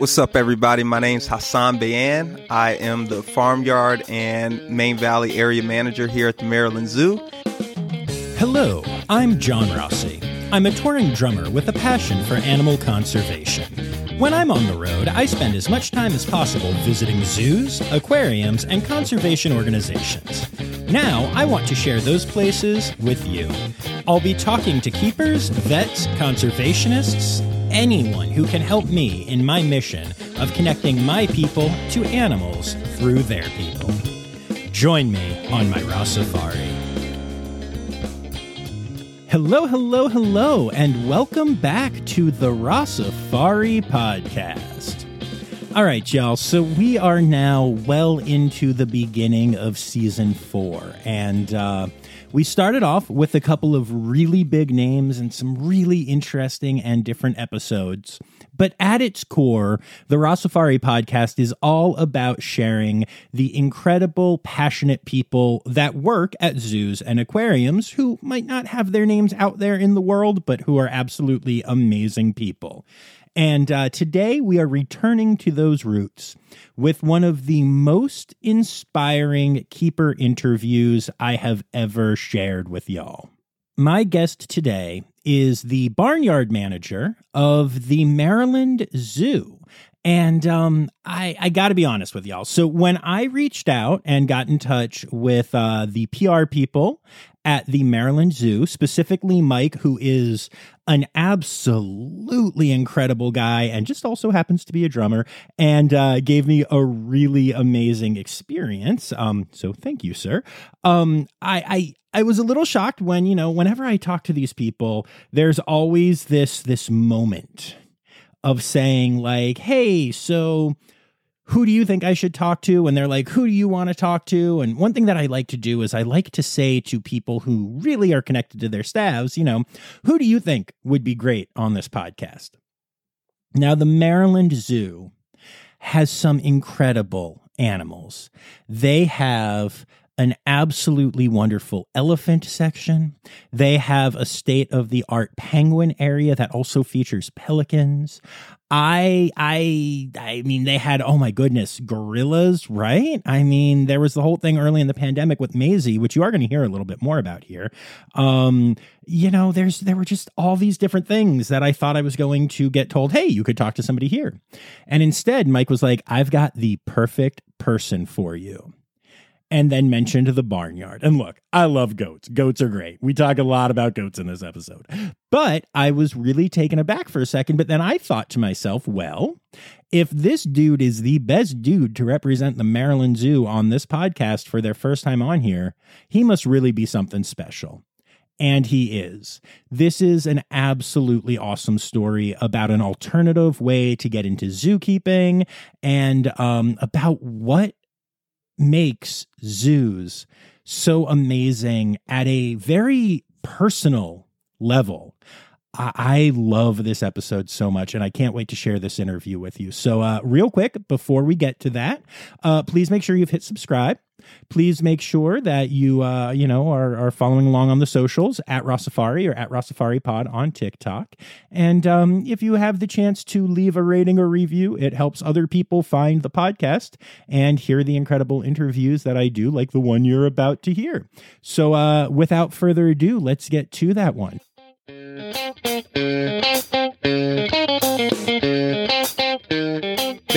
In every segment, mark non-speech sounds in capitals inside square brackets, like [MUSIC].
What's up, everybody? My name's Hassan Bayyan. I am the Farmyard and Main Valley Area Manager here at the Maryland Zoo. Hello, I'm John Rossi. I'm a touring drummer with a passion for animal conservation. When I'm on the road, I spend as much time as possible visiting zoos, aquariums, and conservation organizations. Now, I want to share those places with you. I'll be talking to keepers, vets, conservationists, anyone who can help me in my mission of connecting my people to animals through their people. Join me on my Rossifari. Hello, hello, hello, and welcome back to the Rossifari podcast. All right, y'all. So we are now well into the beginning of season four, and uh, we started off with a couple of really big names and some really interesting and different episodes. But at its core, the Rossifari podcast is all about sharing the incredible, passionate people that work at zoos and aquariums who might not have their names out there in the world, but who are absolutely amazing people. And uh, today we are returning to those roots with one of the most inspiring keeper interviews I have ever shared with y'all. My guest today is the barnyard manager of the Maryland Zoo. And um, I, I got to be honest with y'all. So when I reached out and got in touch with uh, the PR people at the Maryland Zoo, specifically Mike, who is an absolutely incredible guy and just also happens to be a drummer, and uh, gave me a really amazing experience. Um, so thank you, sir. Um, I, I I was a little shocked when you know whenever I talk to these people, there's always this this moment of saying like, "Hey, so." who do you think I should talk to? And they're like, who do you want to talk to? And one thing that I like to do is I like to say to people who really are connected to their staffs, you know, who do you think would be great on this podcast? Now, the Maryland Zoo has some incredible animals. They have an absolutely wonderful elephant section. They have a state of the art penguin area that also features pelicans. I I I mean they had oh my goodness gorillas right I mean there was the whole thing early in the pandemic with Maisie which you are going to hear a little bit more about here um you know there's there were just all these different things that I thought I was going to get told hey you could talk to somebody here and instead Mike was like I've got the perfect person for you and then mentioned the barnyard. And look, I love goats. Goats are great. We talk a lot about goats in this episode. But I was really taken aback for a second. But then I thought to myself, well, if this dude is the best dude to represent the Maryland Zoo on this podcast for their first time on here, he must really be something special. And he is. This is an absolutely awesome story about an alternative way to get into zookeeping and um, about what makes zoos so amazing at a very personal level. I love this episode so much, and I can't wait to share this interview with you. So, uh, real quick, before we get to that, uh, please make sure you've hit subscribe. Please make sure that you, uh, you know, are, are following along on the socials at Rossifari or at Rossifari Pod on TikTok. And um, if you have the chance to leave a rating or review, it helps other people find the podcast and hear the incredible interviews that I do, like the one you're about to hear. So, uh, without further ado, let's get to that one.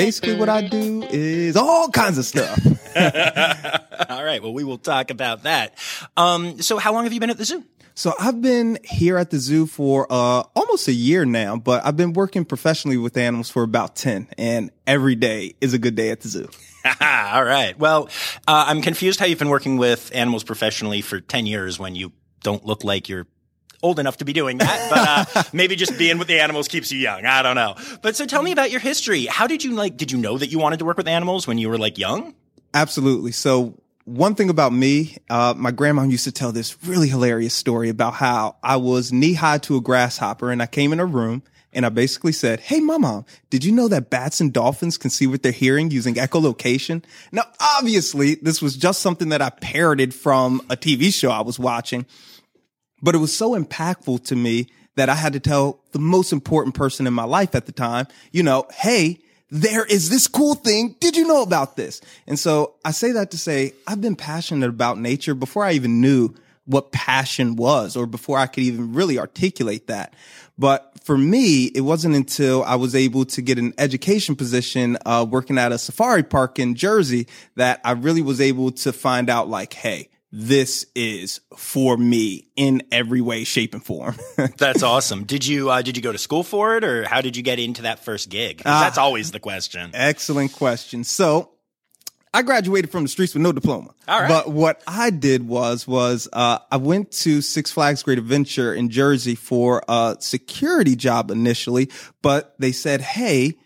Basically, what I do is all kinds of stuff. [LAUGHS] all right. Well, we will talk about that. Um, so, how long have you been at the zoo? So I've been here at the zoo for uh, almost a year now, but I've been working professionally with animals for about 10 and every day is a good day at the zoo. [LAUGHS] All right. Well, uh, I'm confused how you've been working with animals professionally for 10 years when you don't look like you're old enough to be doing that, but uh, [LAUGHS] maybe just being with the animals keeps you young. I don't know. But so tell me about your history. How did you like, did you know that you wanted to work with animals when you were like young? Absolutely. So one thing about me, uh, my grandma used to tell this really hilarious story about how I was knee high to a grasshopper and I came in a room and I basically said, Hey, mama, did you know that bats and dolphins can see what they're hearing using echolocation? Now, obviously, this was just something that I parroted from a TV show I was watching. But it was so impactful to me that I had to tell the most important person in my life at the time, you know, hey, there is this cool thing. Did you know about this? And so I say that to say I've been passionate about nature before I even knew what passion was or before I could even really articulate that. But for me, it wasn't until I was able to get an education position, uh, working at a safari park in Jersey that I really was able to find out like, Hey, this is for me in every way, shape, and form. [LAUGHS] that's awesome. Did you uh, did you go to school for it, or how did you get into that first gig? Uh, that's always the question. Excellent question. So I graduated from the streets with no diploma. All right. But what I did was was uh, I went to Six Flags Great Adventure in Jersey for a security job initially, but they said, "Hey,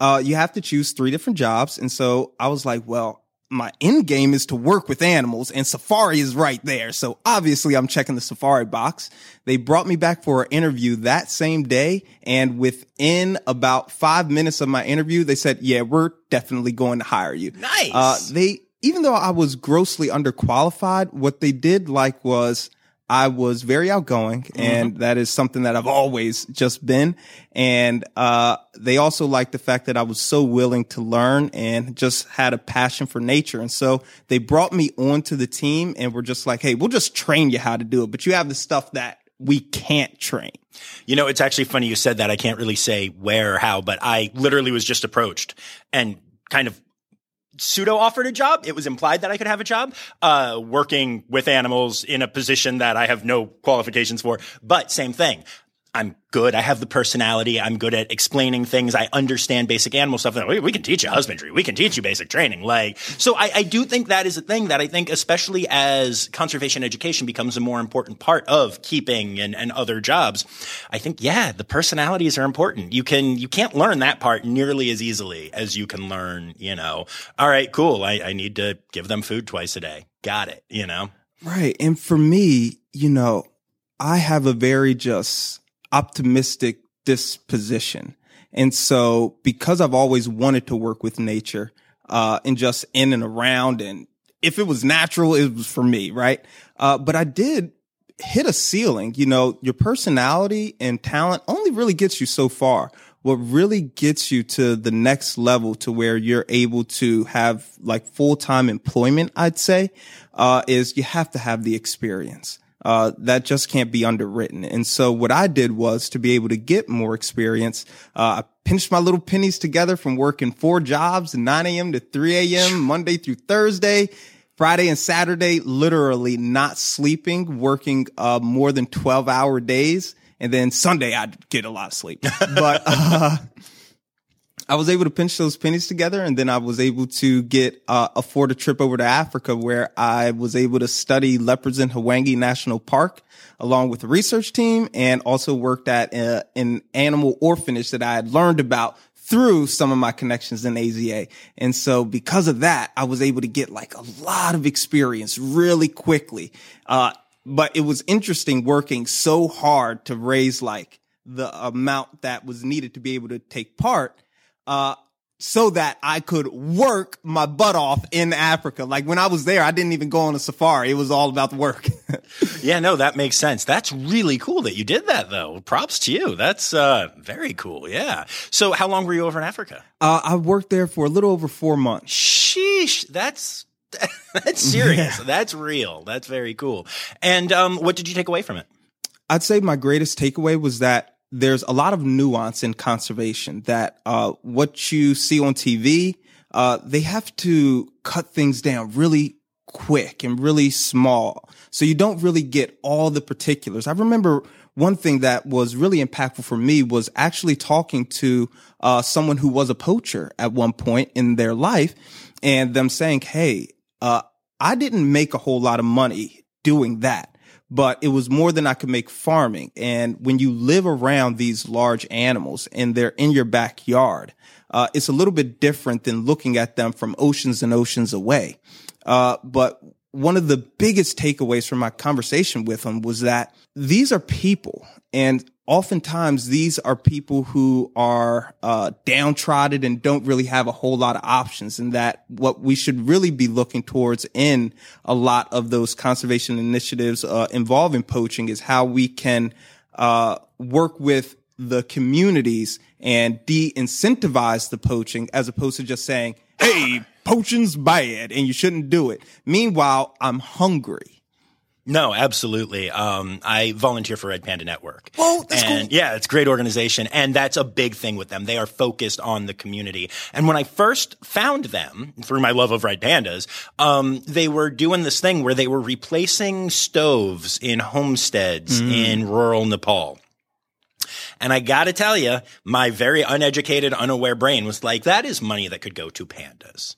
uh, you have to choose three different jobs." And so I was like, "Well, my end game is to work with animals and safari is right there. So obviously I'm checking the safari box. They brought me back for an interview that same day. And within about five minutes of my interview, they said, yeah, we're definitely going to hire you. Nice. Uh, they, even though I was grossly underqualified, what they did like was I was very outgoing mm-hmm. and that is something that I've always just been. And, uh, they also liked the fact that I was so willing to learn and just had a passion for nature. And so they brought me onto the team and were just like, Hey, we'll just train you how to do it, but you have the stuff that we can't train. You know, it's actually funny you said that. I can't really say where or how, but I literally was just approached and kind of pseudo offered a job. It was implied that I could have a job, uh, working with animals in a position that I have no qualifications for. But same thing. I'm good. I have the personality. I'm good at explaining things. I understand basic animal stuff. We, we can teach you husbandry. We can teach you basic training. Like, so I, I, do think that is a thing that I think, especially as conservation education becomes a more important part of keeping and, and other jobs, I think, yeah, the personalities are important. You can, you can't learn that part nearly as easily as you can learn, you know, all right, cool. I, I need to give them food twice a day. Got it. You know? Right. And for me, you know, I have a very just, optimistic disposition. And so because I've always wanted to work with nature, uh, and just in and around and if it was natural, it was for me, right? Uh, but I did hit a ceiling. You know, your personality and talent only really gets you so far. What really gets you to the next level to where you're able to have like full-time employment, I'd say, uh, is you have to have the experience uh, that just can't be underwritten. And so what I did was to be able to get more experience. Uh, I pinched my little pennies together from working four jobs, 9 a.m. to 3 a.m., Monday through Thursday. Friday and Saturday, literally not sleeping, working uh, more than 12 hour days. And then Sunday, I'd get a lot of sleep. [LAUGHS] But uh, I was able to pinch those pennies together and then I was able to get, uh, afford a trip over to Africa where I was able to study leopards in Hwange National Park along with the research team and also worked at uh, an animal orphanage that I had learned about through some of my connections in AZA. And so because of that, I was able to get like a lot of experience really quickly. Uh, but it was interesting working so hard to raise like the amount that was needed to be able to take part uh, so that I could work my butt off in Africa. Like when I was there, I didn't even go on a safari. It was all about the work. [LAUGHS] yeah, no, that makes sense. That's really cool that you did that though. Props to you. That's uh, very cool. Yeah. So how long were you over in Africa? Uh, I worked there for a little over four months. Sheesh. That's, [LAUGHS] that's serious. Yeah. That's real. That's very cool. And um, what did you take away from it? I'd say my greatest takeaway was that there's a lot of nuance in conservation that uh, what you see on TV, uh, they have to cut things down really quick and really small. So you don't really get all the particulars. I remember one thing that was really impactful for me was actually talking to uh, someone who was a poacher at one point in their life and them saying, Hey, uh, I didn't make a whole lot of money doing that but it was more than I could make farming. And when you live around these large animals and they're in your backyard, uh, it's a little bit different than looking at them from oceans and oceans away. Uh, but one of the biggest takeaways from my conversation with them was that these are people and oftentimes these are people who are uh, downtrodden and don't really have a whole lot of options and that what we should really be looking towards in a lot of those conservation initiatives uh, involving poaching is how we can uh, work with the communities and de-incentivize the poaching as opposed to just saying, Hey, poaching's bad and you shouldn't do it. Meanwhile, I'm hungry. No, absolutely. Um, I volunteer for Red Panda Network. Oh, that's and cool. yeah, it's a great organization. And that's a big thing with them. They are focused on the community. And when I first found them through my love of Red Pandas, um, they were doing this thing where they were replacing stoves in homesteads Mm. in rural Nepal. And I gotta tell you, my very uneducated, unaware brain was like, that is money that could go to pandas.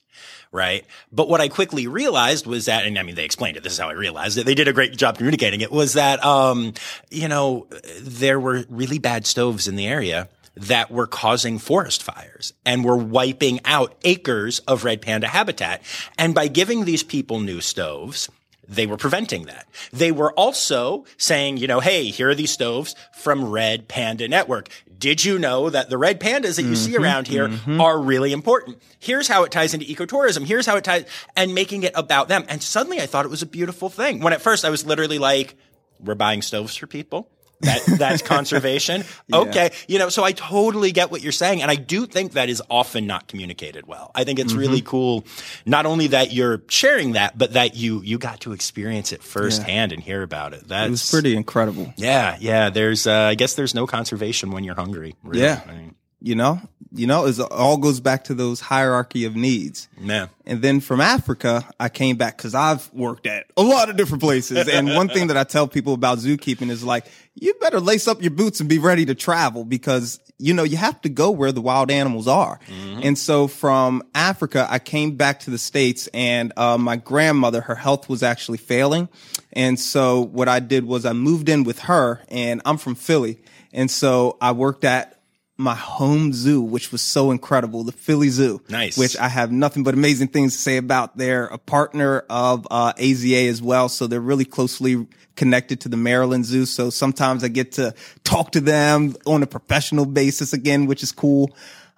Right. But what I quickly realized was that, and I mean, they explained it. This is how I realized it. They did a great job communicating it was that, um, you know, there were really bad stoves in the area that were causing forest fires and were wiping out acres of red panda habitat. And by giving these people new stoves, they were preventing that. They were also saying, you know, hey, here are these stoves from Red Panda Network. Did you know that the red pandas that you see mm-hmm, around here mm-hmm. are really important? Here's how it ties into ecotourism. Here's how it ties and making it about them. And suddenly I thought it was a beautiful thing. When at first I was literally like, we're buying stoves for people. That, that's [LAUGHS] conservation. Okay. You know, so I totally get what you're saying. And I do think that is often not communicated well. I think it's really cool. Not only that you're sharing that, but that you, you got to experience it firsthand and hear about it. That's It was pretty incredible. yeah, yeah. There's, uh, I guess there's no conservation when you're hungry. really. Yeah. I mean, You know, you know, it all goes back to those hierarchy of needs. Man. And then from Africa, I came back because I've worked at a lot of different places. And [LAUGHS] one thing that I tell people about zookeeping is like, you better lace up your boots and be ready to travel because, you know, you have to go where the wild animals are. And so from Africa, I came back to the States and, uh, my grandmother, her health was actually failing. And so what I did was I moved in with her and I'm from Philly. And so I worked at my home zoo, which was so incredible, the Philly Zoo. Nice. Which I have nothing but amazing things to say about. They're a partner of uh, AZA as well, so they're really closely connected to the Maryland Zoo. So sometimes I get to talk to them on a professional basis again, which is cool.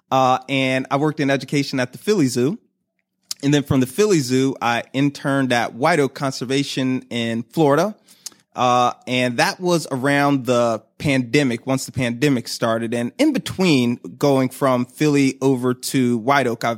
Uh, and I worked in education at the Philly Zoo. And then from the Philly Zoo, I interned at White Oak Conservation in Florida. Uh, and that was around the pandemic, once the pandemic started. And in between going from Philly over to White Oak, I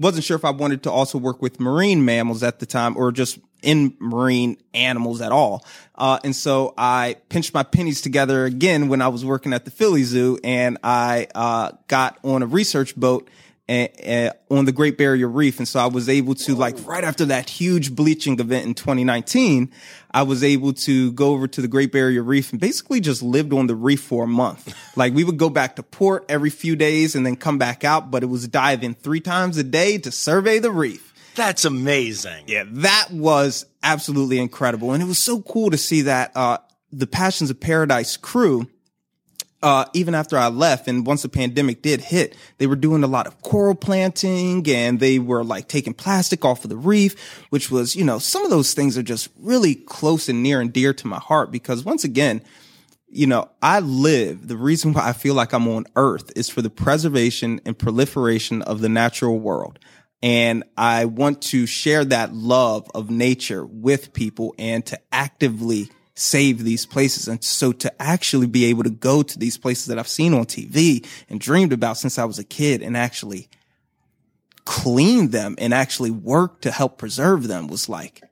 wasn't sure if I wanted to also work with marine mammals at the time or just in marine animals at all. Uh, and so I pinched my pennies together again when I was working at the Philly Zoo and I, uh, got on a research boat uh, on the Great Barrier Reef. And so I was able to like right after that huge bleaching event in 2019, I was able to go over to the Great Barrier Reef and basically just lived on the reef for a month. [LAUGHS] Like we would go back to port every few days and then come back out, but it was diving three times a day to survey the reef. That's amazing. Yeah, that was absolutely incredible. And it was so cool to see that, uh, the Passions of Paradise crew, uh, even after I left and once the pandemic did hit, they were doing a lot of coral planting and they were like taking plastic off of the reef, which was, you know, some of those things are just really close and near and dear to my heart because once again, you know, I live, the reason why I feel like I'm on earth is for the preservation and proliferation of the natural world. And I want to share that love of nature with people and to actively save these places. And so to actually be able to go to these places that I've seen on TV and dreamed about since I was a kid and actually clean them and actually work to help preserve them was like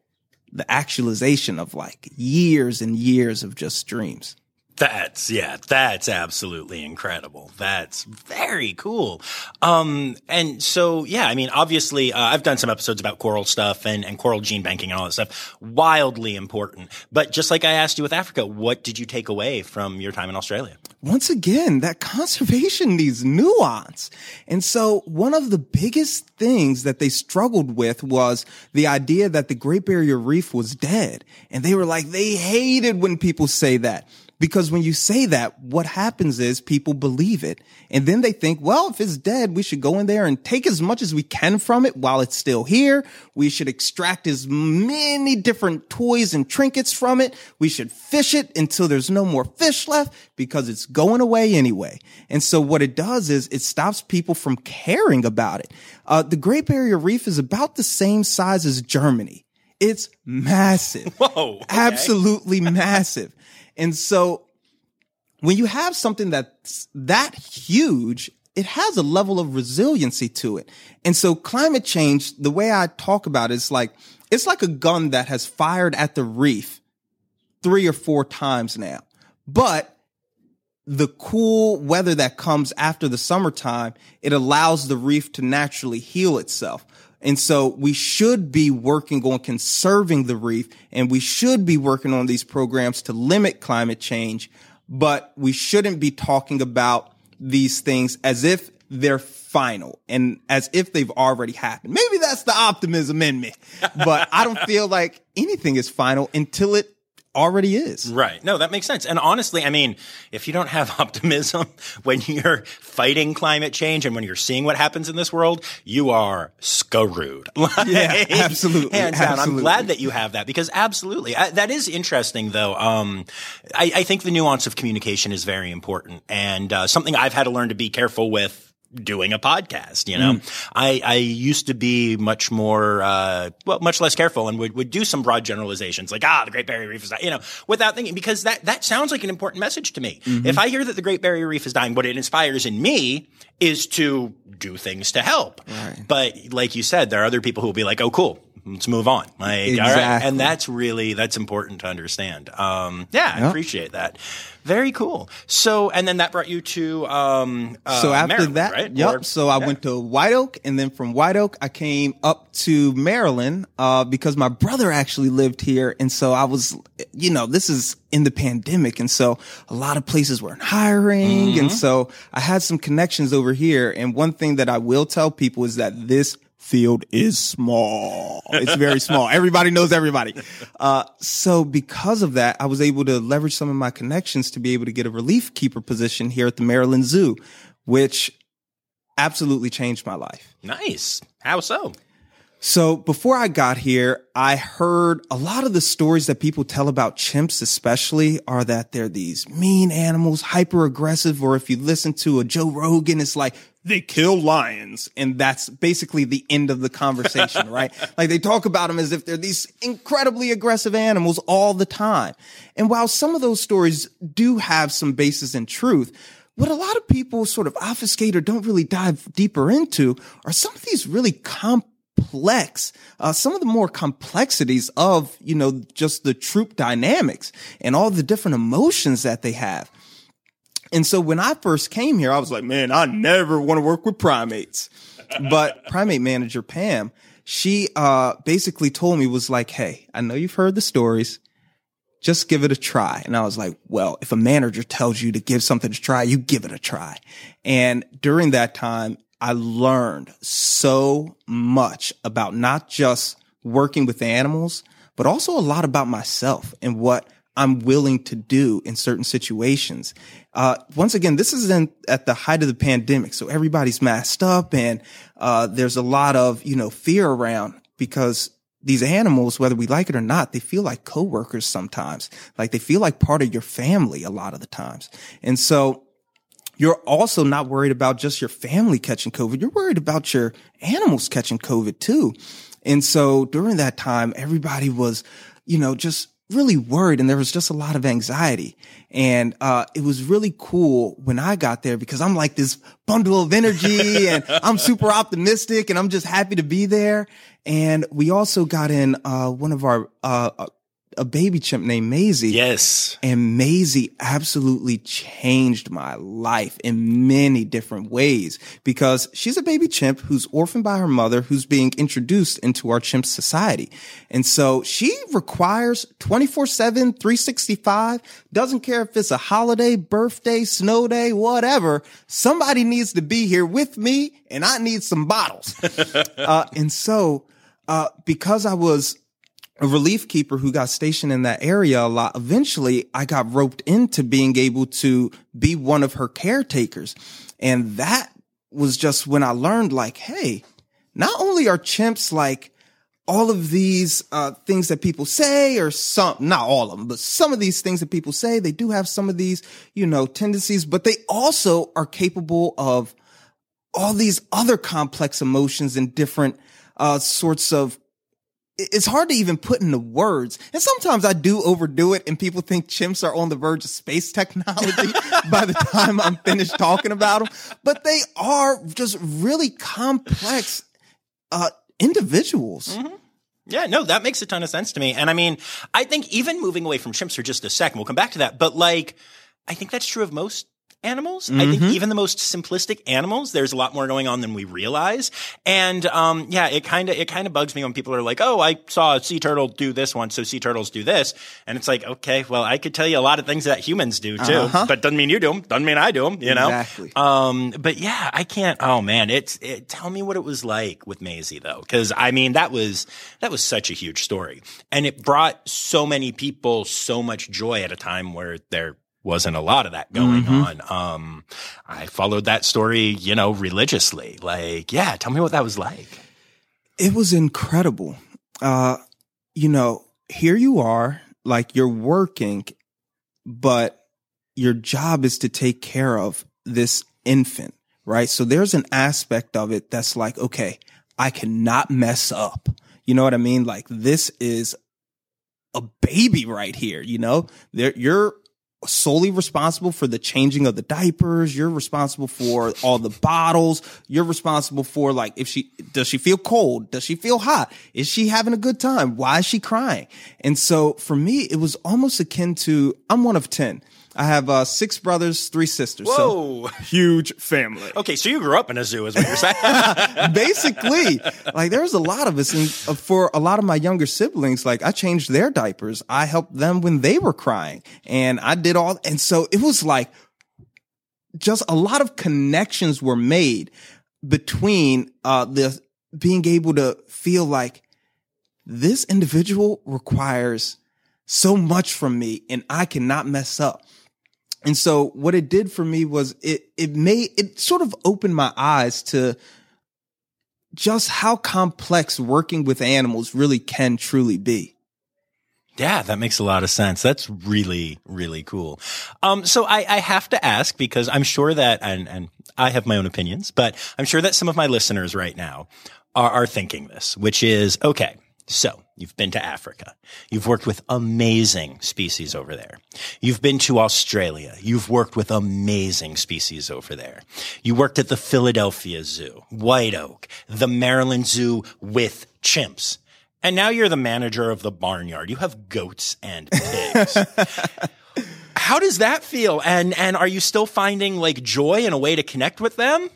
the actualization of like years and years of just dreams. That's yeah, that's absolutely incredible. That's very cool. Um, and so yeah, I mean, obviously, uh, I've done some episodes about coral stuff and and coral gene banking and all that stuff. Wildly important. But just like I asked you with Africa, what did you take away from your time in Australia? once again, that [LAUGHS] conservation needs nuance. And so one of the biggest things that they struggled with was the idea that the Great Barrier Reef was dead. And they were like, they hated when people say that. Because when you say that, what happens is people believe it. And then they think, well, if it's dead, we should go in there and take as much as we can from it while it's still here. We should extract as many different toys and trinkets from it. We should fish it until there's no more fish left because it's going away anyway. And so what it does is it stops people from caring about it. Uh, the Great Barrier Reef is about the same size as Germany. It's massive. Whoa, okay. Absolutely [LAUGHS] massive. And so when you have something that's that huge, it has a level of resiliency to it. And so climate change, the way I talk about it is like, it's like a gun that has fired at the reef three or four times now. But the cool weather that comes after the summertime, it allows the reef to naturally heal itself. And so we should be working on conserving the reef and we should be working on these programs to limit climate change, but we shouldn't be talking about these things as if they're final and as if they've already happened. Maybe that's the optimism in me, but I don't feel like anything is final until it already is. Right. No, that makes sense. And honestly, I mean, if you don't have [LAUGHS] optimism when you're fighting climate change and when you're seeing what happens in this world, you are screwed. [LAUGHS] Like, yeah, absolutely. Hands down. absolutely. I'm glad that you have that because absolutely. I, that is interesting though. Um, I, I, think the nuance of communication is very important and uh, something I've had to learn to be careful with doing a podcast. You know, mm. I, I used to be much more, uh, well, much less careful and would, would do some broad generalizations like, ah, the Great Barrier Reef is dying, you know, without thinking, because that, that sounds like an important message to me. Mm-hmm. If I hear that the Great Barrier Reef is dying, what it inspires in me is to do things to help. Right. But like you said, there are other people who will be like, oh, cool let's move on. Like, exactly. all right. And that's really, that's important to understand. Um, yeah, I appreciate that. Very cool. So, and then that brought you to, um, uh, so after Maryland, that, right? yep. Or, so I yeah. went to White Oak and then from White Oak, I came up to Maryland, uh, because my brother actually lived here. And so I was, you know, this is in the pandemic. And so a lot of places weren't hiring. Mm-hmm. And so I had some connections over here. And one thing that I will tell people is that this field is small. It's very small. [LAUGHS] Everybody knows everybody. Uh, so because of that, I was able to leverage some of my connections to be able to get a relief keeper position here at the Maryland Zoo, which absolutely changed my life. Nice. How so? So before I got here, I heard a lot of the stories that people tell about chimps, especially are that they're these mean animals, hyper aggressive. Or if you listen to a Joe Rogan, it's like they kill lions. And that's basically the end of the conversation, [LAUGHS] right? Like they talk about them as if they're these incredibly aggressive animals all the time. And while some of those stories do have some basis in truth, what a lot of people sort of obfuscate or don't really dive deeper into are some of these really complex complex, uh, some of the more complexities of, you know, just the troop dynamics and all the different emotions that they have. And so when I first came here, I was like, man, I never want to work with primates. But [LAUGHS] primate manager Pam, she, uh, basically told me was like, Hey, I know you've heard the stories. Just give it a try. And I was like, well, if a manager tells you to give something to try, you give it a try. And during that time, I learned so much about not just working with animals, but also a lot about myself and what I'm willing to do in certain situations. Uh, once again, this is in, at the height of the pandemic. So everybody's masked up and, uh, there's a lot of, you know, fear around because these animals, whether we like it or not, they feel like coworkers sometimes. Like they feel like part of your family a lot of the times. And so you're also not worried about just your family catching COVID. You're worried about your animals catching COVID too. And so during that time, everybody was, you know, just really worried and there was just a lot of anxiety. And, uh, it was really cool when I got there because I'm like this bundle of energy [LAUGHS] and I'm super optimistic and I'm just happy to be there. And we also got in, uh, one of our, uh, a baby chimp named Maisie. Yes. And Maisie absolutely changed my life in many different ways because she's a baby chimp who's orphaned by her mother, who's being introduced into our chimp society. And so she requires 24 7, 365, doesn't care if it's a holiday, birthday, snow day, whatever. Somebody needs to be here with me and I need some bottles. [LAUGHS] uh, and so, uh, because I was a relief keeper who got stationed in that area a lot. Eventually, I got roped into being able to be one of her caretakers. And that was just when I learned like, hey, not only are chimps like all of these uh, things that people say or some not all of them but some of these things that people say they do have some of these you know tendencies but they also are capable of all these other complex emotions and different uh, sorts of it's hard to even put into words. And sometimes I do overdo it and people think chimps are on the verge of space technology [LAUGHS] by the time I'm finished talking about them. But they are just really complex, uh, individuals. Mm-hmm. Yeah, no, that makes a ton of sense to me. And I mean, I think even moving away from chimps for just a second, we'll come back to that. But like, I think that's true of most animals. Mm-hmm. I think mm-hmm. even the most simplistic animals, there's a lot more going on than we realize. And um, yeah, it kind of it kind of bugs me when people are like, "Oh, I saw a sea turtle do this once, so sea turtles do this," and it's like, okay, well, I could tell you a lot of things that humans do too, uh-huh. but doesn't mean you do them. Doesn't mean I do them. You know. Exactly. Um, but yeah, I can't. Oh man, it's it, tell me what it was like with Maisie though, because I mean that was that was such a huge story, and it brought so many people so much joy at a time where they're wasn't a lot of that going mm-hmm. on. Um, I followed that story, you know, religiously. Like, yeah, tell me what that was like. It was incredible. Uh, you know, here you are, like you're working, but your job is to take care of this infant, right? So there's an aspect of it that's like, okay, I cannot mess up. You know what I mean? Like this is a baby right here, you know? There, you're solely responsible for the changing of the diapers. You're responsible for all the bottles. You're responsible for like, if she, does she feel cold? Does she feel hot? Is she having a good time? Why is she crying? And so for me, it was almost akin to, I'm one of 10. I have uh, six brothers, three sisters. Whoa. So [LAUGHS] huge family. Okay, so you grew up in a zoo, is what you're saying. [LAUGHS] [LAUGHS] Basically, like there's a lot of us, and uh, for a lot of my younger siblings, like I changed their diapers. I helped them when they were crying, and I did all. And so it was like just a lot of connections were made between uh, the being able to feel like this individual requires so much from me, and I cannot mess up. And so what it did for me was it, it made, it sort of opened my eyes to just how complex working with animals really can truly be. Yeah, that makes a lot of sense. That's really, really cool. Um, so I, I have to ask because I'm sure that, and, and I have my own opinions, but I'm sure that some of my listeners right now are, are thinking this, which is, okay, so you've been to Africa. You've worked with amazing species over there. You've been to Australia. You've worked with amazing species over there. You worked at the Philadelphia Zoo, White Oak, the Maryland Zoo with chimps. And now you're the manager of the barnyard. You have goats and pigs. [LAUGHS] How does that feel? And and are you still finding like joy and a way to connect with them?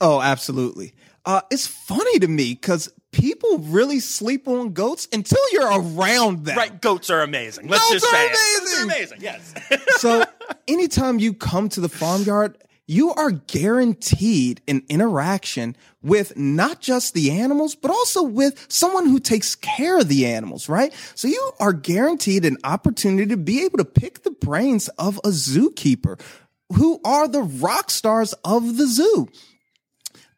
Oh, absolutely. Uh, it's funny to me because people really sleep on goats until you're around them. Right, goats are amazing. Let's goats just say amazing. It. amazing. Yes. [LAUGHS] so anytime you come to the farmyard, you are guaranteed an interaction with not just the animals, but also with someone who takes care of the animals, right? So you are guaranteed an opportunity to be able to pick the brains of a zookeeper who are the rock stars of the zoo.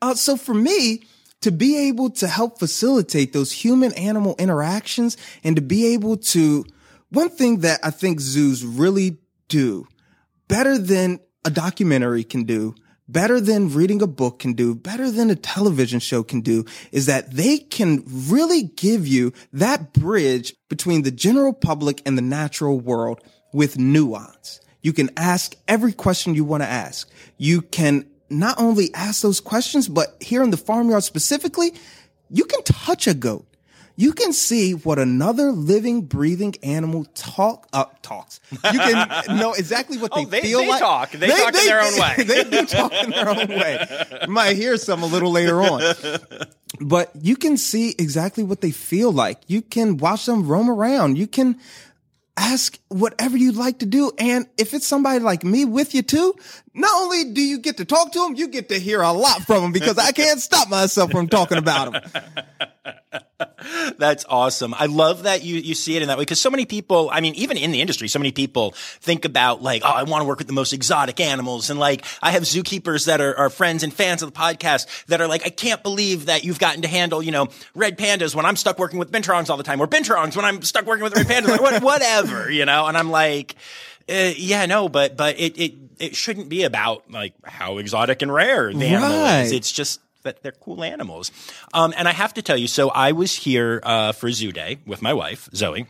Uh, so for me, to be able to help facilitate those human animal interactions and to be able to, one thing that I think zoos really do better than a documentary can do, better than reading a book can do, better than a television show can do is that they can really give you that bridge between the general public and the natural world with nuance. You can ask every question you want to ask. You can not only ask those questions, but here in the farmyard specifically, you can touch a goat. You can see what another living, breathing animal talk uh, talks. You can [LAUGHS] know exactly what they, oh, they feel they like. Talk. They, they talk they, in their own way. [LAUGHS] they do talk in their own way. You might hear some a little later on. [LAUGHS] But you can see exactly what they feel like. You can watch them roam around. You can ask whatever you'd like to do. And if it's somebody like me with you too, not only do you get to talk to them, you get to hear a lot from them because I can't stop myself from talking about them. [LAUGHS] [LAUGHS] That's awesome. I love that you, you see it in that way because so many people, I mean, even in the industry, so many people think about like, oh, I want to work with the most exotic animals. And like, I have zookeepers that are, are friends and fans of the podcast that are like, I can't believe that you've gotten to handle, you know, red pandas when I'm stuck working with binturongs all the time or binturongs when I'm stuck working with red pandas, like, what, whatever, you know? And I'm like, uh, yeah, no, but, but it, it, it shouldn't be about like how exotic and rare the animal is. It's just, that they're cool animals. Um, and I have to tell you, so I was here uh, for Zoo Day with my wife, Zoe.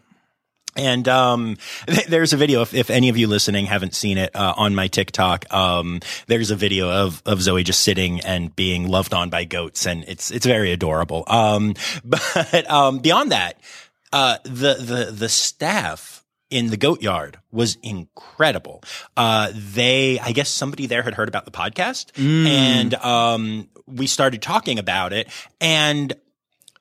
And um, [LAUGHS] th- there's a video. If, if, any of you listening haven't seen it uh, on my TikTok, um, there's a video of of Zoe just sitting and being loved on by goats, and it's it's very adorable. Um, [LAUGHS] but um, beyond that, uh, the the the staff in the goat yard was incredible. Uh, they, I guess somebody there had heard about the podcast mm. and, um, we started talking about it and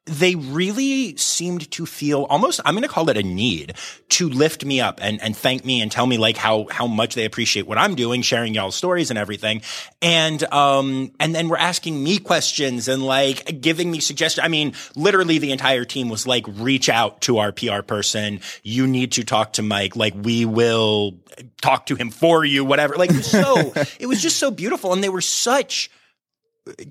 they really seemed to feel almost, I'm going to call it a need to lift me up and, and thank me and tell me like how, how much they appreciate what I'm doing, sharing y'all's stories and everything. And, um, and then we're asking me questions and like giving me suggestions. I mean, literally the entire team was like, reach out to our PR person. You need to talk to Mike. Like we will talk to him for you, whatever. Like so, [LAUGHS] it was just so beautiful. And they were such,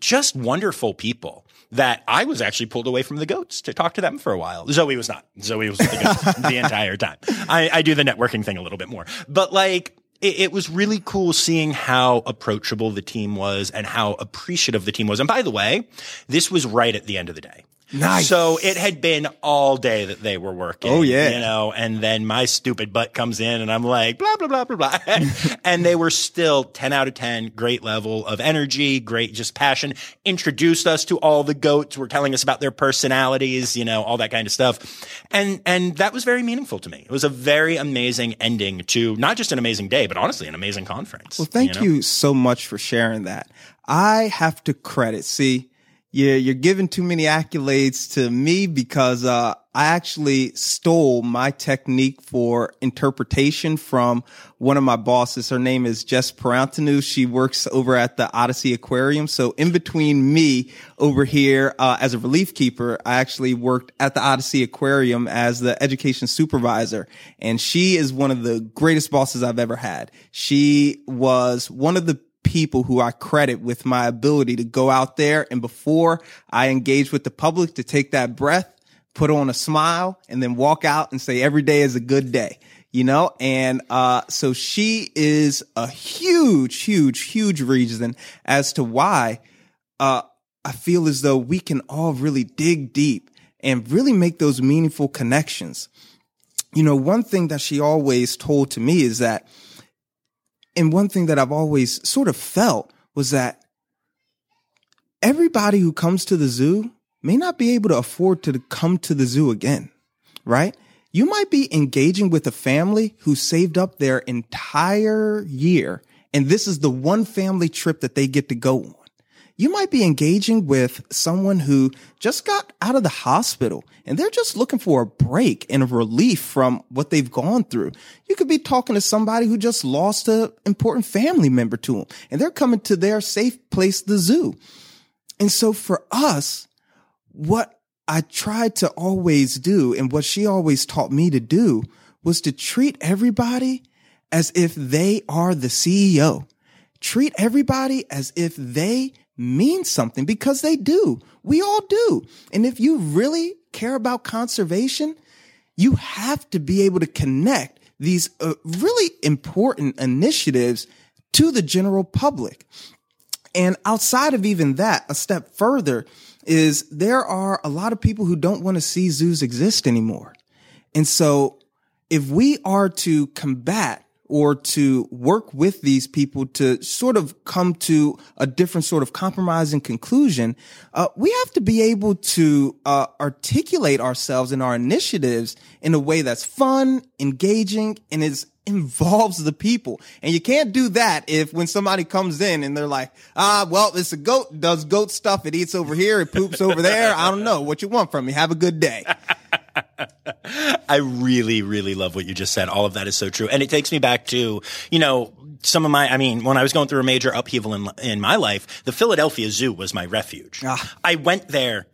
just wonderful people that I was actually pulled away from the goats to talk to them for a while. Zoe was not. Zoe was with the goats [LAUGHS] the entire time. I, I, do the networking thing a little bit more, but like it, it, was really cool seeing how approachable the team was and how appreciative the team was. And by the way, this was right at the end of the day. Nice. So it had been all day that they were working. Oh yeah. You know, and then my stupid butt comes in and I'm like, blah, blah, blah, blah, blah. [LAUGHS] [LAUGHS] and they were still 10 out of 10, great level of energy, great just passion, introduced us to all the goats, were telling us about their personalities, you know, all that kind of stuff. And, and that was very meaningful to me. It was a very amazing ending to not just an amazing day, but honestly an amazing conference. Well, thank you, know? you so much for sharing that. I have to credit, see, you're, you're giving too many accolades to me because, uh, I actually stole my technique for interpretation from one of my bosses. Her name is Jess Perantanu. She works over at the Odyssey Aquarium. So in between me over here, uh, as a relief keeper, I actually worked at the Odyssey Aquarium as the education supervisor. And she is one of the greatest bosses I've ever had. She was one of the people who I credit with my ability to go out there and before I engage with the public to take that breath, put on a smile and then walk out and say every day is a good day you know? And uh, so she is a huge huge huge reason as to why uh, i feel as though we can all really dig deep and really make those meaningful connections. You know one thing that she always told to me is that and one thing that I've always sort of felt was that everybody who comes to the zoo may not be able to afford to come to the zoo again, right? You might be engaging with a family who saved up their entire year, and this is the one family trip that they get to go on you might be engaging with someone who just got out of the hospital and they're just looking for a break and a relief from what they've gone through. You could be talking to somebody who just lost an important family member to them and they're coming to their safe place, the zoo. And so for us, what I tried to always do and what she always taught me to do was to treat everybody as if they are the CEO. Treat everybody as if they mean something because they do. We all do. And if you really care about conservation, you have to be able to connect these uh, really important initiatives to the general public. And outside of even that, a step further is there are a lot of people who don't want to see zoos exist anymore. And so if we are to combat or to work with these people to sort of come to a different sort of compromising conclusion, uh, we have to be able to uh, articulate ourselves and our initiatives in a way that's fun, engaging, and is involves the people. And you can't do that if when somebody comes in and they're like, ah, well, it's a goat, does goat stuff. It eats over here. It poops over there. I don't know what you want from me. Have a good day. [LAUGHS] I really, really love what you just said. All of that is so true. And it takes me back to, you know, some of my, I mean, when I was going through a major upheaval in, in my life, the Philadelphia Zoo was my refuge. Ah. I went there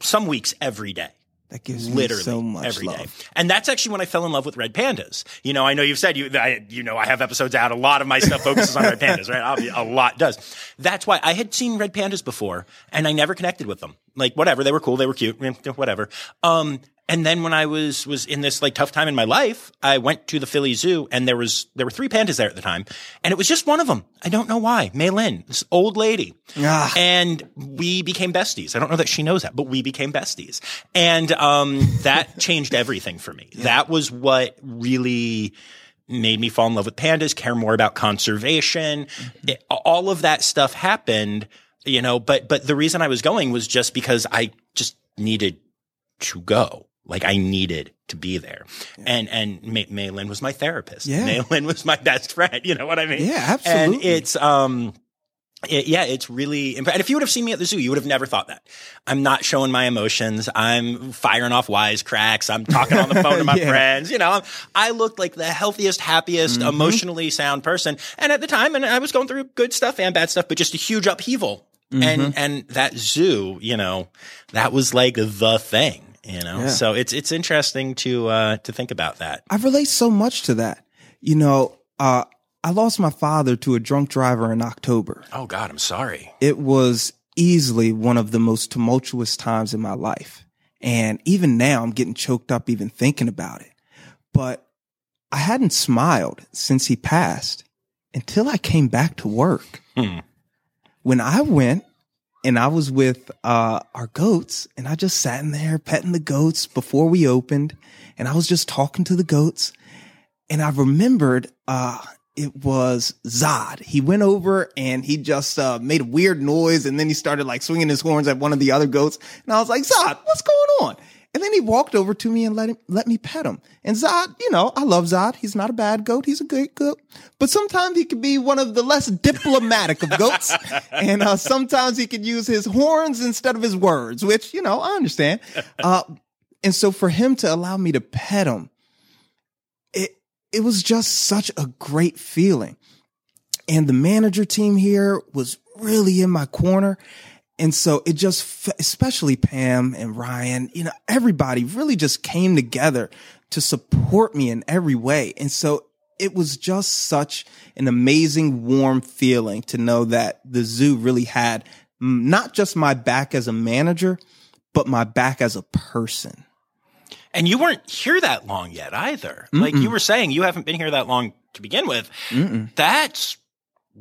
some weeks every day. That gives literally so much every love. day. And that's actually when I fell in love with red pandas. You know, I know you've said you, I, you know, I have episodes out. A lot of my stuff focuses on red pandas, right? A lot does. That's why I had seen red pandas before and I never connected with them. Like whatever, they were cool, they were cute, whatever. Um, And then when I was was in this like tough time in my life, I went to the Philly Zoo and there was there were three pandas there at the time, and it was just one of them. I don't know why. Mei Lin, this old lady, Ah. and we became besties. I don't know that she knows that, but we became besties, and um, that [LAUGHS] changed everything for me. That was what really made me fall in love with pandas, care more about conservation. It- all of that stuff happened, you know, but, but the reason I was going was just because I just needed to go. Like I needed to be there. And, and May, Maylin was my therapist. Yeah. Maylin was my [LAUGHS] best friend. You know what I mean? Yeah, absolutely. And it's, um, it, yeah, it's really, imp- and if you would have seen me at the zoo, you would have never thought that. I'm not showing my emotions. I'm firing off wisecracks. I'm talking on the phone to [LAUGHS] my Yeah. friends. You know, I'm, I looked like the healthiest, happiest, Mm-hmm. emotionally sound person. And at the time, and I was going through good stuff and bad stuff, but just a huge upheaval. Mm-hmm. And, and that zoo, you know, that was like the thing, you know? Yeah. So it's, it's interesting to, uh, to think about that. I relate so much to that. You know, uh, I lost my father to a drunk driver in October. Oh God, I'm sorry. It was easily one of the most tumultuous times in my life. And even now I'm getting choked up even thinking about it. But I hadn't smiled since he passed until I came back to work. Hmm. When I went and I was with uh, our goats and I just sat in there petting the goats before we opened and I was just talking to the goats and I remembered uh it was Zod. He went over and he just uh, made a weird noise and then he started like swinging his horns at one of the other goats and I was like, "Zod, what's going on?" And then he walked over to me and let him let me pet him. And Zod, you know, I love Zod. He's not a bad goat. He's a good goat. But sometimes he can be one of the less diplomatic of goats. [LAUGHS] and uh, sometimes he can use his horns instead of his words, which, you know, I understand. [LAUGHS] Uh, and so for him to allow me to pet him, it it was just such a great feeling. And the manager team here was really in my corner. And so it just, especially Pam and Ryan, you know, everybody really just came together to support me in every way. And so it was just such an amazing, warm feeling to know that the zoo really had not just my back as a manager, but my back as a person. And you weren't here that long yet either. Like you were saying, you haven't been here that long to begin with. That's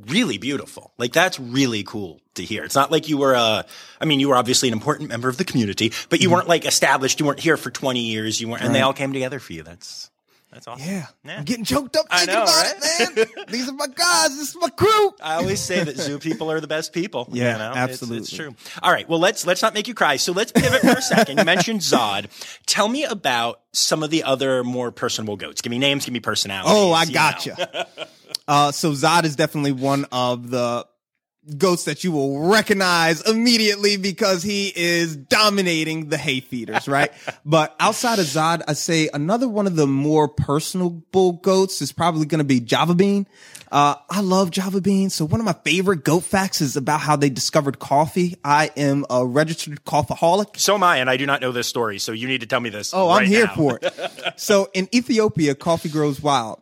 really beautiful. Like that's really cool to hear. It's not like you were a, I mean, you were obviously an important member of the community, but you mm-hmm. weren't like established. You weren't here for 20 years. You weren't, and they all came together for you. That's, that's awesome. Yeah. Yeah. I'm getting choked up thinking know, about right? it, man. [LAUGHS] These are my guys. This is my crew. I always say that zoo people are the best people. you Yeah, know? It's- It's, true. All right. Well, let's let's not make you cry. So let's pivot for a second. You mentioned [LAUGHS] Zod. Tell me about some of the other more personable goats. Give me names. Give me personalities. Oh, I you know. gotcha. [LAUGHS] uh, so Zod is definitely one of the goats that you will recognize immediately because he is dominating the hay feeders, right? [LAUGHS] but outside of Zod, I say another one of the more personable bull goats is probably going to be Java Bean. Uh, I love Java Bean. So one of my favorite goat facts is about how they discovered coffee. I am a registered coffeeholic. So am I, and I do not know this story. So you need to tell me this. Oh, I'm here now. for it. [LAUGHS] so in Ethiopia, coffee grows wild.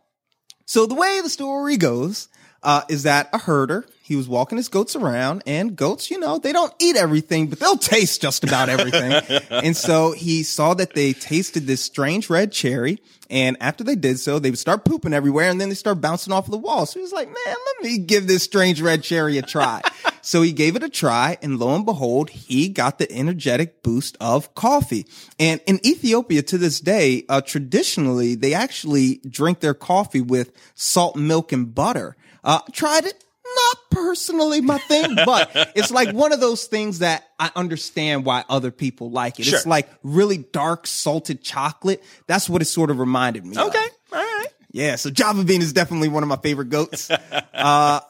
So the way the story goes uh, is that a herder he was walking his goats around, and goats, you know, they don't eat everything, but they'll taste just about everything. [LAUGHS] and so he saw that they tasted this strange red cherry, and after they did so, they would start pooping everywhere, and then they start bouncing off the wall. So he was like, "Man, let me give this strange red cherry a try." [LAUGHS] so he gave it a try, and lo and behold, he got the energetic boost of coffee. And in Ethiopia to this day, uh, traditionally, they actually drink their coffee with salt, milk, and butter. Uh, tried it. Not personally my thing, [LAUGHS] but it's like one of those things that I understand why other people like it. Sure. It's like really dark salted chocolate. That's what it sort of reminded me of. Okay. All right. Yeah, so Java Bean is definitely one of my favorite goats. [LAUGHS] uh,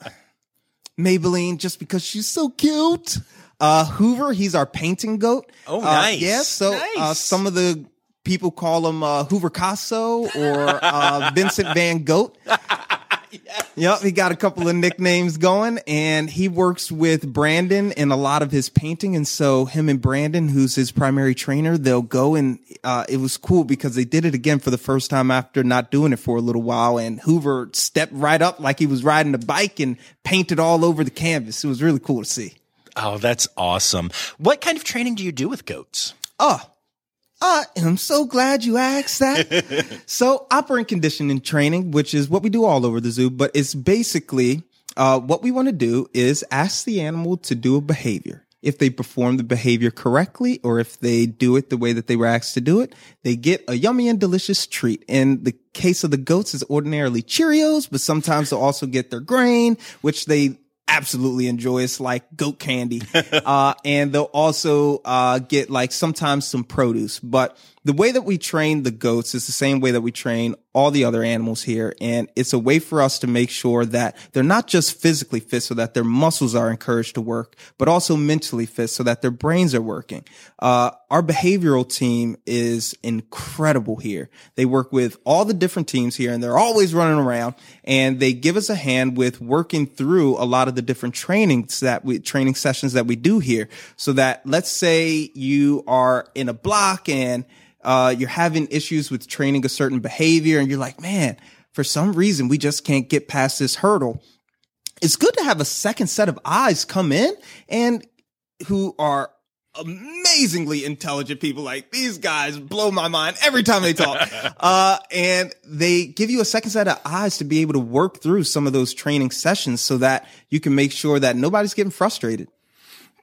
Maybelline, just because she's so cute. Uh, Hoover, he's our painting goat. Oh, Uh, nice. yeah, so uh, some of the people call him uh, Hoover Casso or uh, Vincent Van Goat. [LAUGHS] Yep, he got a couple of nicknames going, and he works with Brandon in a lot of his painting. And so, him and Brandon, who's his primary trainer, they'll go and uh, it was cool because they did it again for the first time after not doing it for a little while. And Hoover stepped right up like he was riding a bike and painted all over the canvas. It was really cool to see. Oh, that's awesome. What kind of training do you do with goats? Oh, I am so glad you asked that. [LAUGHS] so operant conditioning training, which is what we do all over the zoo, but it's basically, uh, what we want to do is ask the animal to do a behavior. If they perform the behavior correctly or if they do it the way that they were asked to do it, they get a yummy and delicious treat. In the case of the goats, is ordinarily Cheerios, but sometimes they'll also get their grain, which they absolutely enjoy. It's like goat candy. [LAUGHS] uh, and they'll also, uh, get like sometimes some produce, but the way that we train the goats is the same way that we train all the other animals here. And it's a way for us to make sure that they're not just physically fit so that their muscles are encouraged to work, but also mentally fit so that their brains are working. Uh, our behavioral team is incredible here. They work with all the different teams here and they're always running around and they give us a hand with working through a lot of the different trainings that we, training sessions that we do here. So that let's say you are in a block and uh, you're having issues with training a certain behavior and you're like, man, for some reason, we just can't get past this hurdle. It's good to have a second set of eyes come in and who are amazingly intelligent people. Like these guys blow my mind every time they talk. [LAUGHS] uh, and they give you a second set of eyes to be able to work through some of those training sessions so that you can make sure that nobody's getting frustrated.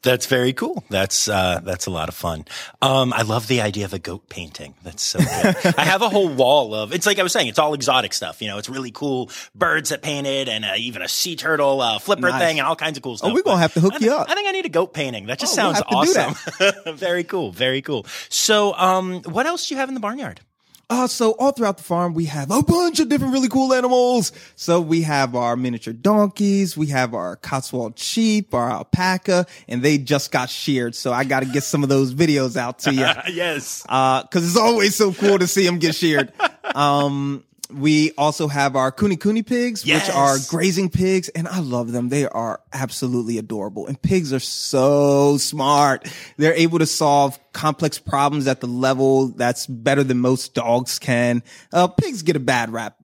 That's very cool. That's uh, that's a lot of fun. Um, I love the idea of a goat painting. That's so good. I have a whole wall of. It's like I was saying. It's all exotic stuff. You know, it's really cool birds that painted, and uh, even a sea turtle uh, flipper Nice. thing, and all kinds of cool stuff. Oh, we're gonna But have to hook I you up. I think I need a goat painting. That just Oh, we'll sounds do awesome. [LAUGHS] very cool. Very cool. So, um, what else do you have in the barnyard? Uh, so all throughout the farm, we have a bunch of different really cool animals. So we have our miniature donkeys, we have our Cotswold sheep, our alpaca, and they just got sheared. So I got to get some of those videos out to you. [LAUGHS] yes. Uh, cause it's always so cool to see them get sheared. [LAUGHS] Um, we also have our Kunekune pigs, Yes. which are grazing pigs, and I love them. They are absolutely adorable. And pigs are so smart. They're able to solve complex problems at the level that's better than most dogs can. Uh, pigs get a bad rap,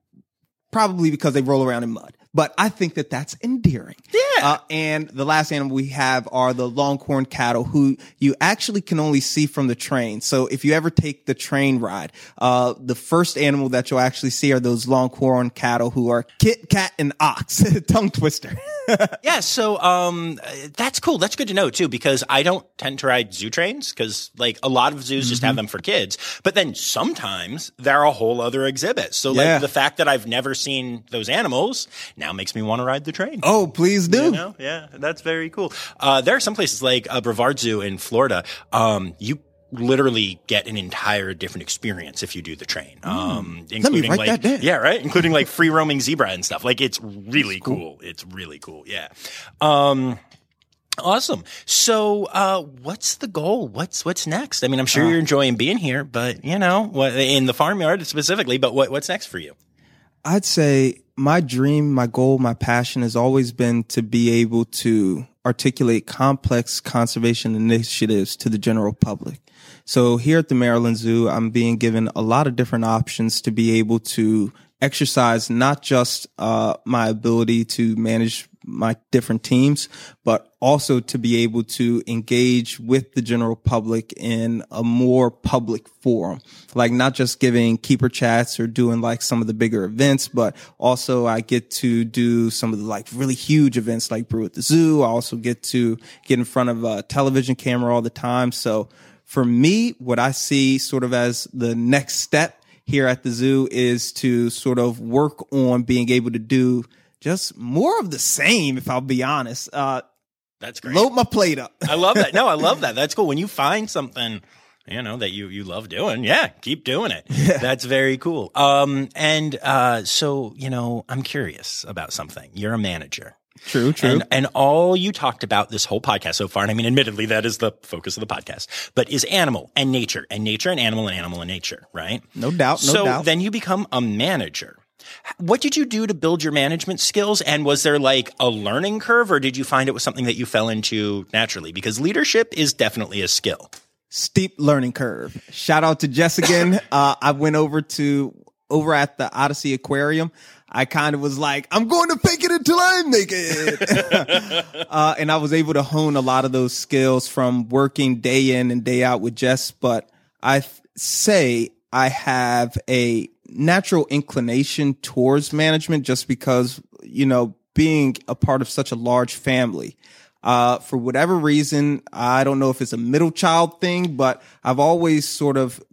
probably because they roll around in mud. But I think that that's endearing. Yeah. Uh, and the last animal we have are the longhorn cattle who you actually can only see from the train. So if you ever take the train ride, uh, the first animal that you'll actually see are those longhorn cattle who are kit, cat, and ox. [LAUGHS] Tongue twister. [LAUGHS] Yeah, so um, that's cool. That's good to know too, because I don't tend to ride zoo trains because like a lot of zoos just Mm-hmm. have them for kids. But then sometimes they're a whole other exhibit. So Yeah. like the fact that I've never seen those animals now makes me want to ride the train. oh, please do. You know? Yeah, that's very cool. Uh, there are some places like uh, Brevard Zoo in Florida. Um, you literally get an entire different experience if you do the train. Um, including write like, yeah, right. Including like [LAUGHS] free roaming zebra and stuff. Like it's really cool. It's really cool. Yeah. Um, Awesome. So, uh, what's the goal? What's what's next? I mean, I'm sure Uh. you're enjoying being here, but you know, what, in the farmyard specifically. But what what's next for you? I'd say my dream, my goal, my passion has always been to be able to articulate complex conservation initiatives to the general public. So here at the Maryland Zoo, I'm being given a lot of different options to be able to exercise not just uh, my ability to manage my different teams, but also to be able to engage with the general public in a more public forum. Like not just giving keeper chats or doing like some of the bigger events, but also I get to do some of the like really huge events like Brew at the Zoo. I also get to get in front of a television camera all the time. So for me, what I see sort of as the next step here at the zoo is to sort of work on being able to do just more of the same, if I'll be honest. Uh, That's great. load my plate up. I love that. No, I love that. [LAUGHS] That's cool. When you find something, you know, that you, you love doing, yeah, keep doing it. That's very cool. Um, and, uh, so, you know, I'm curious about something. You're a manager. True, true. And, and all you talked about this whole podcast so far, and I mean, admittedly, that is the focus of the podcast, but is animal and nature and nature and animal and animal and nature, right? No doubt, no so doubt. then you become a manager. What did you do to build your management skills? And was there like a learning curve or did you find it was something that you fell into naturally? Because leadership is definitely a skill. steep learning curve. Shout out to Jess again. [LAUGHS] uh, I went over to over at the OdySea Aquarium. I kind of was like, I'm going to fake it until I make it. [LAUGHS] [LAUGHS] uh, and I was able to hone a lot of those skills from working day in and day out with Jess. But I th- say I have a natural inclination towards management just because, you know, being a part of such a large family. Uh, for whatever reason, I don't know if it's a middle child thing, but I've always sort of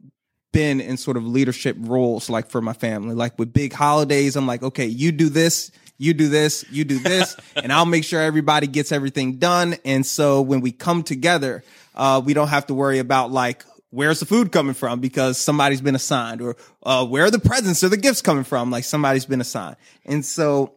been in sort of leadership roles, like for my family. Like with big holidays, I'm like, okay, you do this, you do this, you do this, [LAUGHS] and I'll make sure everybody gets everything done. And so when we come together, uh, we don't have to worry about like, where's the food coming from because somebody's been assigned or, uh, where are the presents or the gifts coming from? Like somebody's been assigned. And so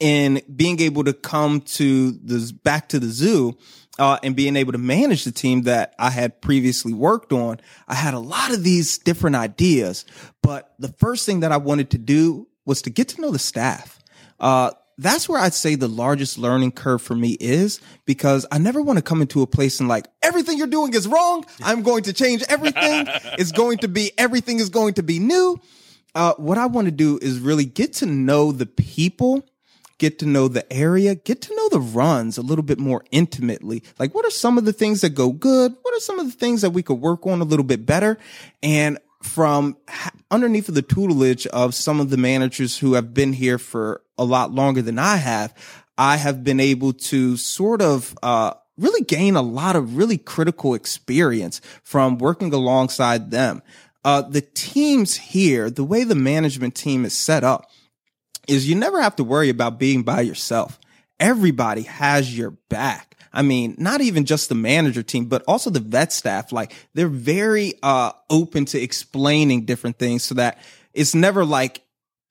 in being able to come to the back to the zoo, uh, and being able to manage the team that I had previously worked on, I had a lot of these different ideas. But the first thing that I wanted to do was to get to know the staff. Uh, that's where I'd say the largest learning curve for me is because I never want to come into a place and like everything you're doing is wrong. I'm going to change everything. [LAUGHS] it's going to be everything is going to be new. Uh, what I want to do is really get to know the people get to know the area, get to know the runs a little bit more intimately. Like, what are some of the things that go good? What are some of the things that we could work on a little bit better? And from underneath of the tutelage of some of the managers who have been here for a lot longer than I have, I have been able to sort of, uh, really gain a lot of really critical experience from working alongside them. Uh, the teams here, the way the management team is set up, is you never have to worry about being by yourself. Everybody has your back. I mean, not even just the manager team, but also the vet staff. Like they're very, uh, open to explaining different things so that it's never like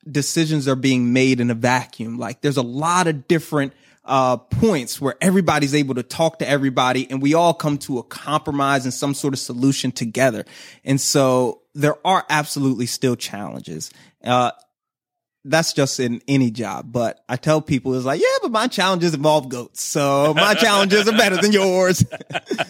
decisions are being made in a vacuum. Like there's a lot of different, uh, points where everybody's able to talk to everybody and we all come to a compromise and some sort of solution together. And so there are absolutely still challenges. Uh, that's just in any job. But I tell people it's like, yeah, but my challenges involve goats. So my [LAUGHS] challenges are better than yours.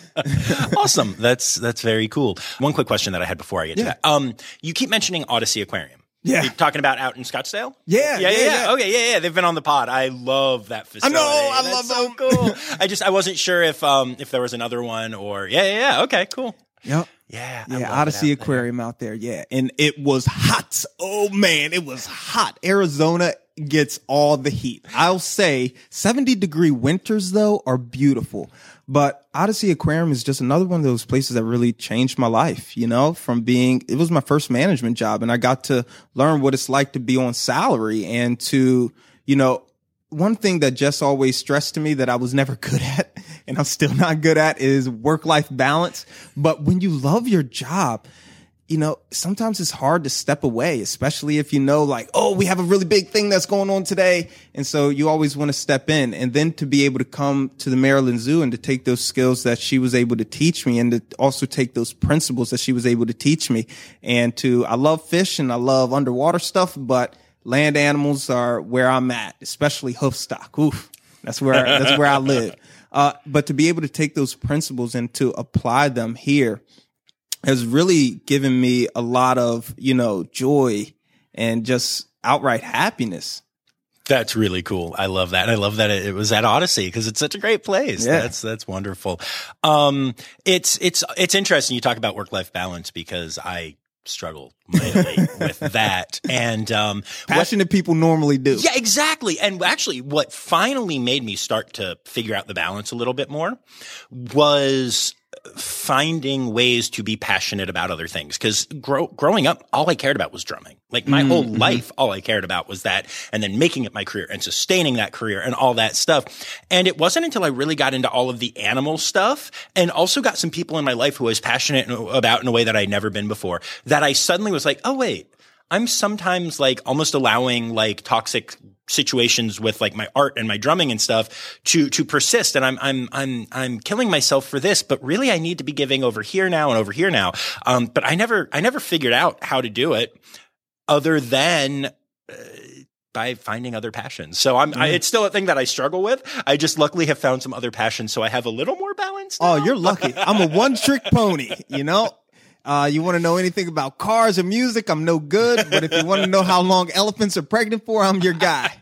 [LAUGHS] awesome. That's, that's very cool. One quick question that I had before I get yeah. to that. Um, you keep mentioning OdySea Aquarium. Yeah. You're talking about out in Scottsdale? Yeah. Yeah, yeah, yeah. yeah. Okay, yeah, yeah. They've been on the pod. I love that facility. I know, I That's love so cool. [LAUGHS] I just I wasn't sure if um if there was another one or yeah, yeah, yeah. Okay, cool. Yep. Yeah. Yeah. OdySea out Aquarium there. out there. Yeah. And it was hot. Oh man, it was hot. Arizona gets all the heat. I'll say 70 degree winters though are beautiful. But OdySea Aquarium is just another one of those places that really changed my life, you know, from being, it was my first management job and I got to learn what it's like to be on salary and to, you know, one thing that Jess always stressed to me that I was never [LAUGHS] good at and I'm still not good at is work life balance. But when you love your job, you know, sometimes it's hard to step away, especially if you know, like, oh, we have a really big thing that's going on today. And so you always want to step in and then to be able to come to the Maryland Zoo and to take those skills that she was able to teach me and to also take those principles that she was able to teach me. And to, I love fish and I love underwater stuff, but land animals are where I'm at, especially hoofstock. Oof. That's where, that's where I live. [LAUGHS] Uh, but to be able to take those principles and to apply them here has really given me a lot of, you know, joy and just outright happiness. That's really cool. I love that. I love that it was at OdySea because it's such a great place. Yeah. That's, that's wonderful. Um, it's, it's, it's interesting. You talk about work life balance because I struggle [LAUGHS] with that. And um, passionate what, people normally do. Yeah, exactly. And actually, what finally made me start to figure out the balance a little bit more was finding ways to be passionate about other things. Cause grow, growing up, all I cared about was drumming. Like my mm-hmm. whole life, all I cared about was that and then making it my career and sustaining that career and all that stuff. And it wasn't until I really got into all of the animal stuff and also got some people in my life who I was passionate about in a way that I'd never been before that I suddenly was like, oh, wait, I'm sometimes like almost allowing like toxic situations with like my art and my drumming and stuff to to persist and I'm I'm I'm I'm killing myself for this but really I need to be giving over here now and over here now um but I never I never figured out how to do it other than uh, by finding other passions. So I'm, I, it's still a thing that I struggle with. I just luckily have found some other passions. So I have a little more balance. Oh, now. Oh, you're lucky. I'm a one trick pony, you know? Uh, you want to know anything about cars or music? I'm no good. But if you want to know how long elephants are pregnant for, I'm your guy.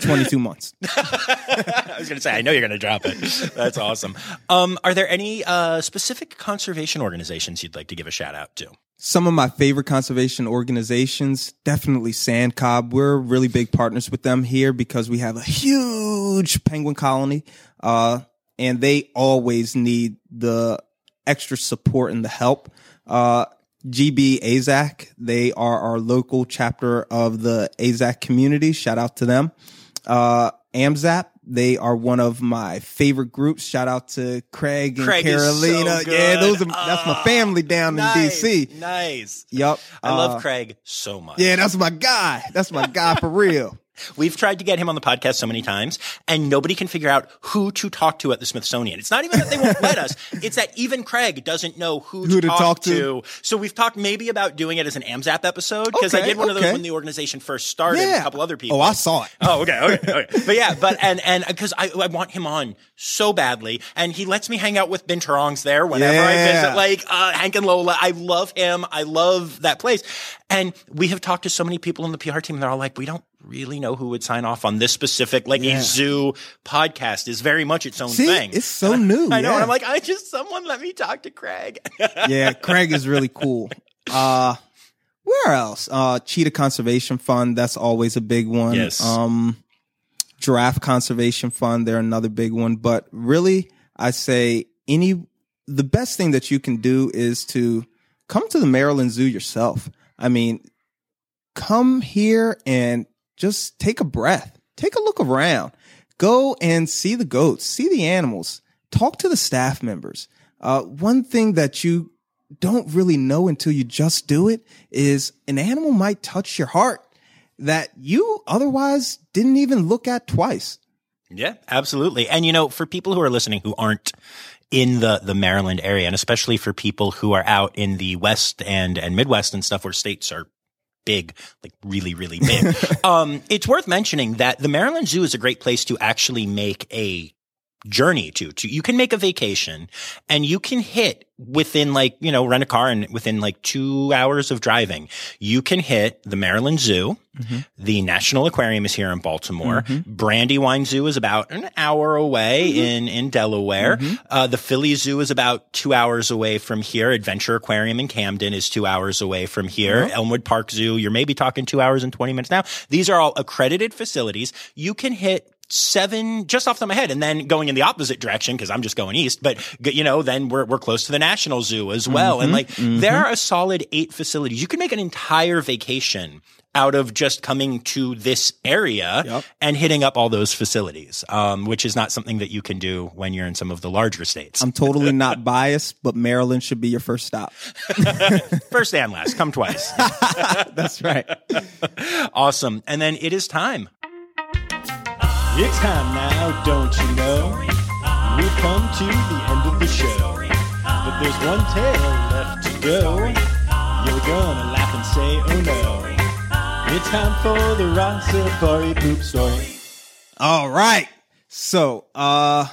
22 months. [LAUGHS] I was going to say, I know you're going to drop it. That's awesome. Um, are there any uh, specific conservation organizations you'd like to give a shout out to? Some of my favorite conservation organizations, definitely SANCCOB. We're really big partners with them here because we have a huge penguin colony. Uh, and they always need the extra support and the help. Uh, GB AAZK, they are our local chapter of the AAZK community. Shout out to them. Uh, AMZAP, they are one of my favorite groups. Shout out to Craig and Craig is so Carolina. yeah, those are, that's my Ah, family down Nice, in DC. Nice. Yep. I love Uh, Craig so much. Yeah, that's my guy. That's my guy for real. We've tried to get him on the podcast so many times, and nobody can figure out who to talk to at the Smithsonian. It's not even that they won't let us; [LAUGHS] it's that even Craig doesn't know who, Who to, talk, talk to. to. So we've talked maybe about doing it as an AMZAP episode because I did one of those when the organization first started. with Yeah. A couple other people. Oh, I saw it. Oh, okay, okay, okay. [LAUGHS] But yeah, but and and because I, I want him on so badly, and he lets me hang out with Ben Binturongs there whenever I visit, like uh, Hank and Lola. I love him. I love that place, and we have talked to so many people in the PR team. and They're all like, we don't really know who would sign off on this specific, like Yeah. a zoo podcast is very much its own See, thing. it's so [LAUGHS] new. I know, yeah. and I'm like, I just someone let me talk to Craig. [LAUGHS] yeah, Craig is really cool. Uh, where else? Uh, Cheetah Conservation Fund. That's always a big one. Yes. Um, Giraffe Conservation Fund. They're another big one. But really, I say any, the best thing that you can do is to come to the Maryland Zoo yourself. I mean, come here and just take a breath, take a look around, go and see the goats, see the animals, talk to the staff members. Uh, one thing that you don't really know until you just do it is an animal might touch your heart that you otherwise didn't even look at twice. Yeah, absolutely. And you know, for people who are listening who aren't in the the Maryland area, and especially for people who are out in the West and and Midwest and stuff where states are big, like really, really big. [LAUGHS] um, it's worth mentioning that the Maryland Zoo is a great place to actually make a journey to, to you can make a vacation and you can hit within like you know rent a car and within like two hours of driving you can hit the maryland zoo. Mm-hmm. The national aquarium is here in baltimore. Mm-hmm. Brandywine zoo is about an hour away mm-hmm. in in delaware. Uh, the philly zoo is about two hours away from here. Adventure aquarium in camden is two hours away from here. Oh. Elmwood park zoo you're maybe talking two hours and 20 minutes now. These are all accredited facilities. You can hit seven just off the top of my head and then going in the opposite direction because i'm just going east but you know then we're, we're close to the national zoo as well. And like there are a solid eight facilities. You can make an entire vacation out of just coming to this area Yep. and hitting up all those facilities um, which is not something that you can do when you're in some of the larger states. I'm totally not [LAUGHS] biased, but Maryland should be your first stop. [LAUGHS] first and last. Come twice. [LAUGHS] That's right. awesome. And then it is time it's time now don't you know we've come to the end of the show but there's one tale left to go you're gonna laugh and say oh no it's time for the Rossifari poop story All right. So, uh,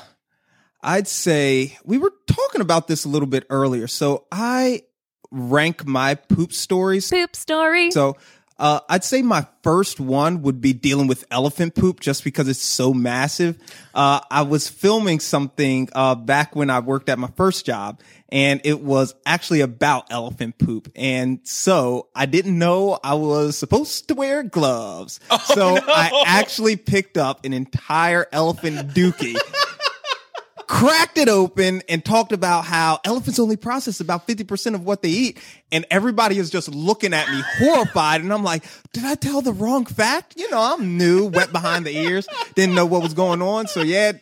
I'd say we were talking about this a little bit earlier. So I rank my poop stories. Poop story. So, uh, I'd say my first one would be dealing with elephant poop just because it's so massive. Uh, I was filming something, uh, back when I worked at my first job and it was actually about elephant poop. And so I didn't know I was supposed to wear gloves. so [LAUGHS] I actually picked up an entire elephant dookie cracked it open and talked about how elephants only process about 50% of what they eat. And everybody is just looking at me horrified. And I'm like, did I tell the wrong fact? You know, I'm new, wet behind the ears, didn't know what was going on. So yeah,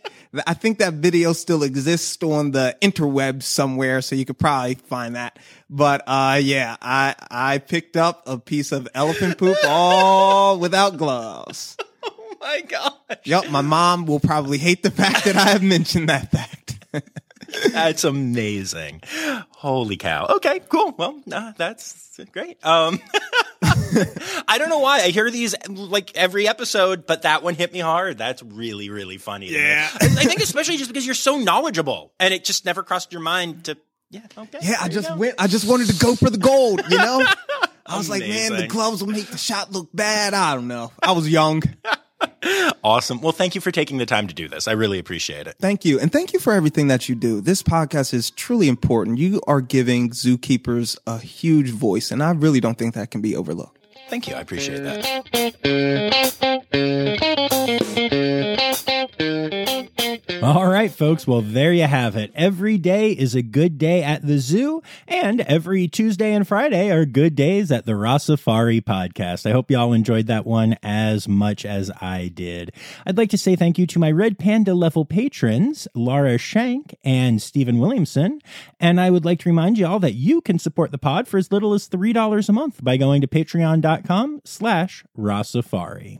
I think that video still exists on the interwebs somewhere. So you could probably find that. But, uh, yeah, I, I picked up a piece of elephant poop all without gloves. My gosh Yep. My mom will probably hate the fact that I have mentioned that fact. [LAUGHS] That's amazing. Holy cow. Okay, cool. Well, uh, that's great. Um, [LAUGHS] I don't know why I hear these like every episode, but that one hit me hard. That's really, really funny. Yeah. I, I think especially just because you're so knowledgeable and it just never crossed your mind to, yeah, okay. Yeah, I just went. I just wanted to go for the gold. You know, [LAUGHS] I was like, man, the gloves will make the shot look bad. I don't know. I was young. Awesome. Well, thank you for taking the time to do this. I really appreciate it. Thank you. And thank you for everything that you do. This podcast is truly important. You are giving zookeepers a huge voice, and I really don't think that can be overlooked. Thank you. I appreciate that. [LAUGHS] [LAUGHS] All right, folks. Well, there you have it. Every day is a good day at the zoo, and every Tuesday and Friday are good days at the Rossifari podcast. I hope y'all enjoyed that one as much as I did. I'd like to say thank you to my Red Panda level patrons, Laura Shank and Stephen Williamson. And I would like to remind y'all that you can support the pod for as little as $3 a month by going to patreon.com slash Rossifari.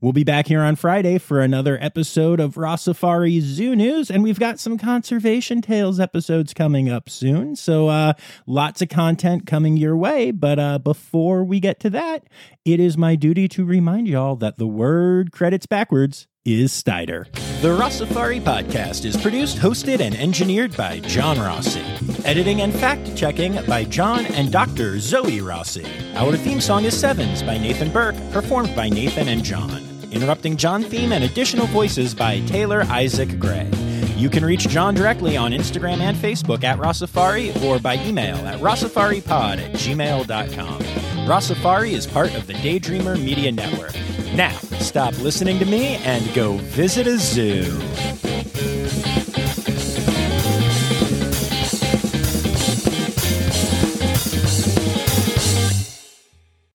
We'll be back here on Friday for another episode of Rossifari Zoo News, and we've got some Conservation Tales episodes coming up soon. So, uh, lots of content coming your way. But uh, before we get to that, it is my duty to remind y'all that the word credits backwards is Stider. The Rossifari podcast is produced, hosted, and engineered by John Rossi. Editing and fact checking by John and Dr. Zoe Rossi. Our theme song is Sevens by Nathan Burke, performed by Nathan and John. Interrupting John theme and additional voices by Taylor Isaac Gray. You can reach John directly on Instagram and Facebook at Rossifari or by email at rossifaripod at gmail.com. Rossifari is part of the Daydreamer Media Network. Now, stop listening to me and go visit a zoo.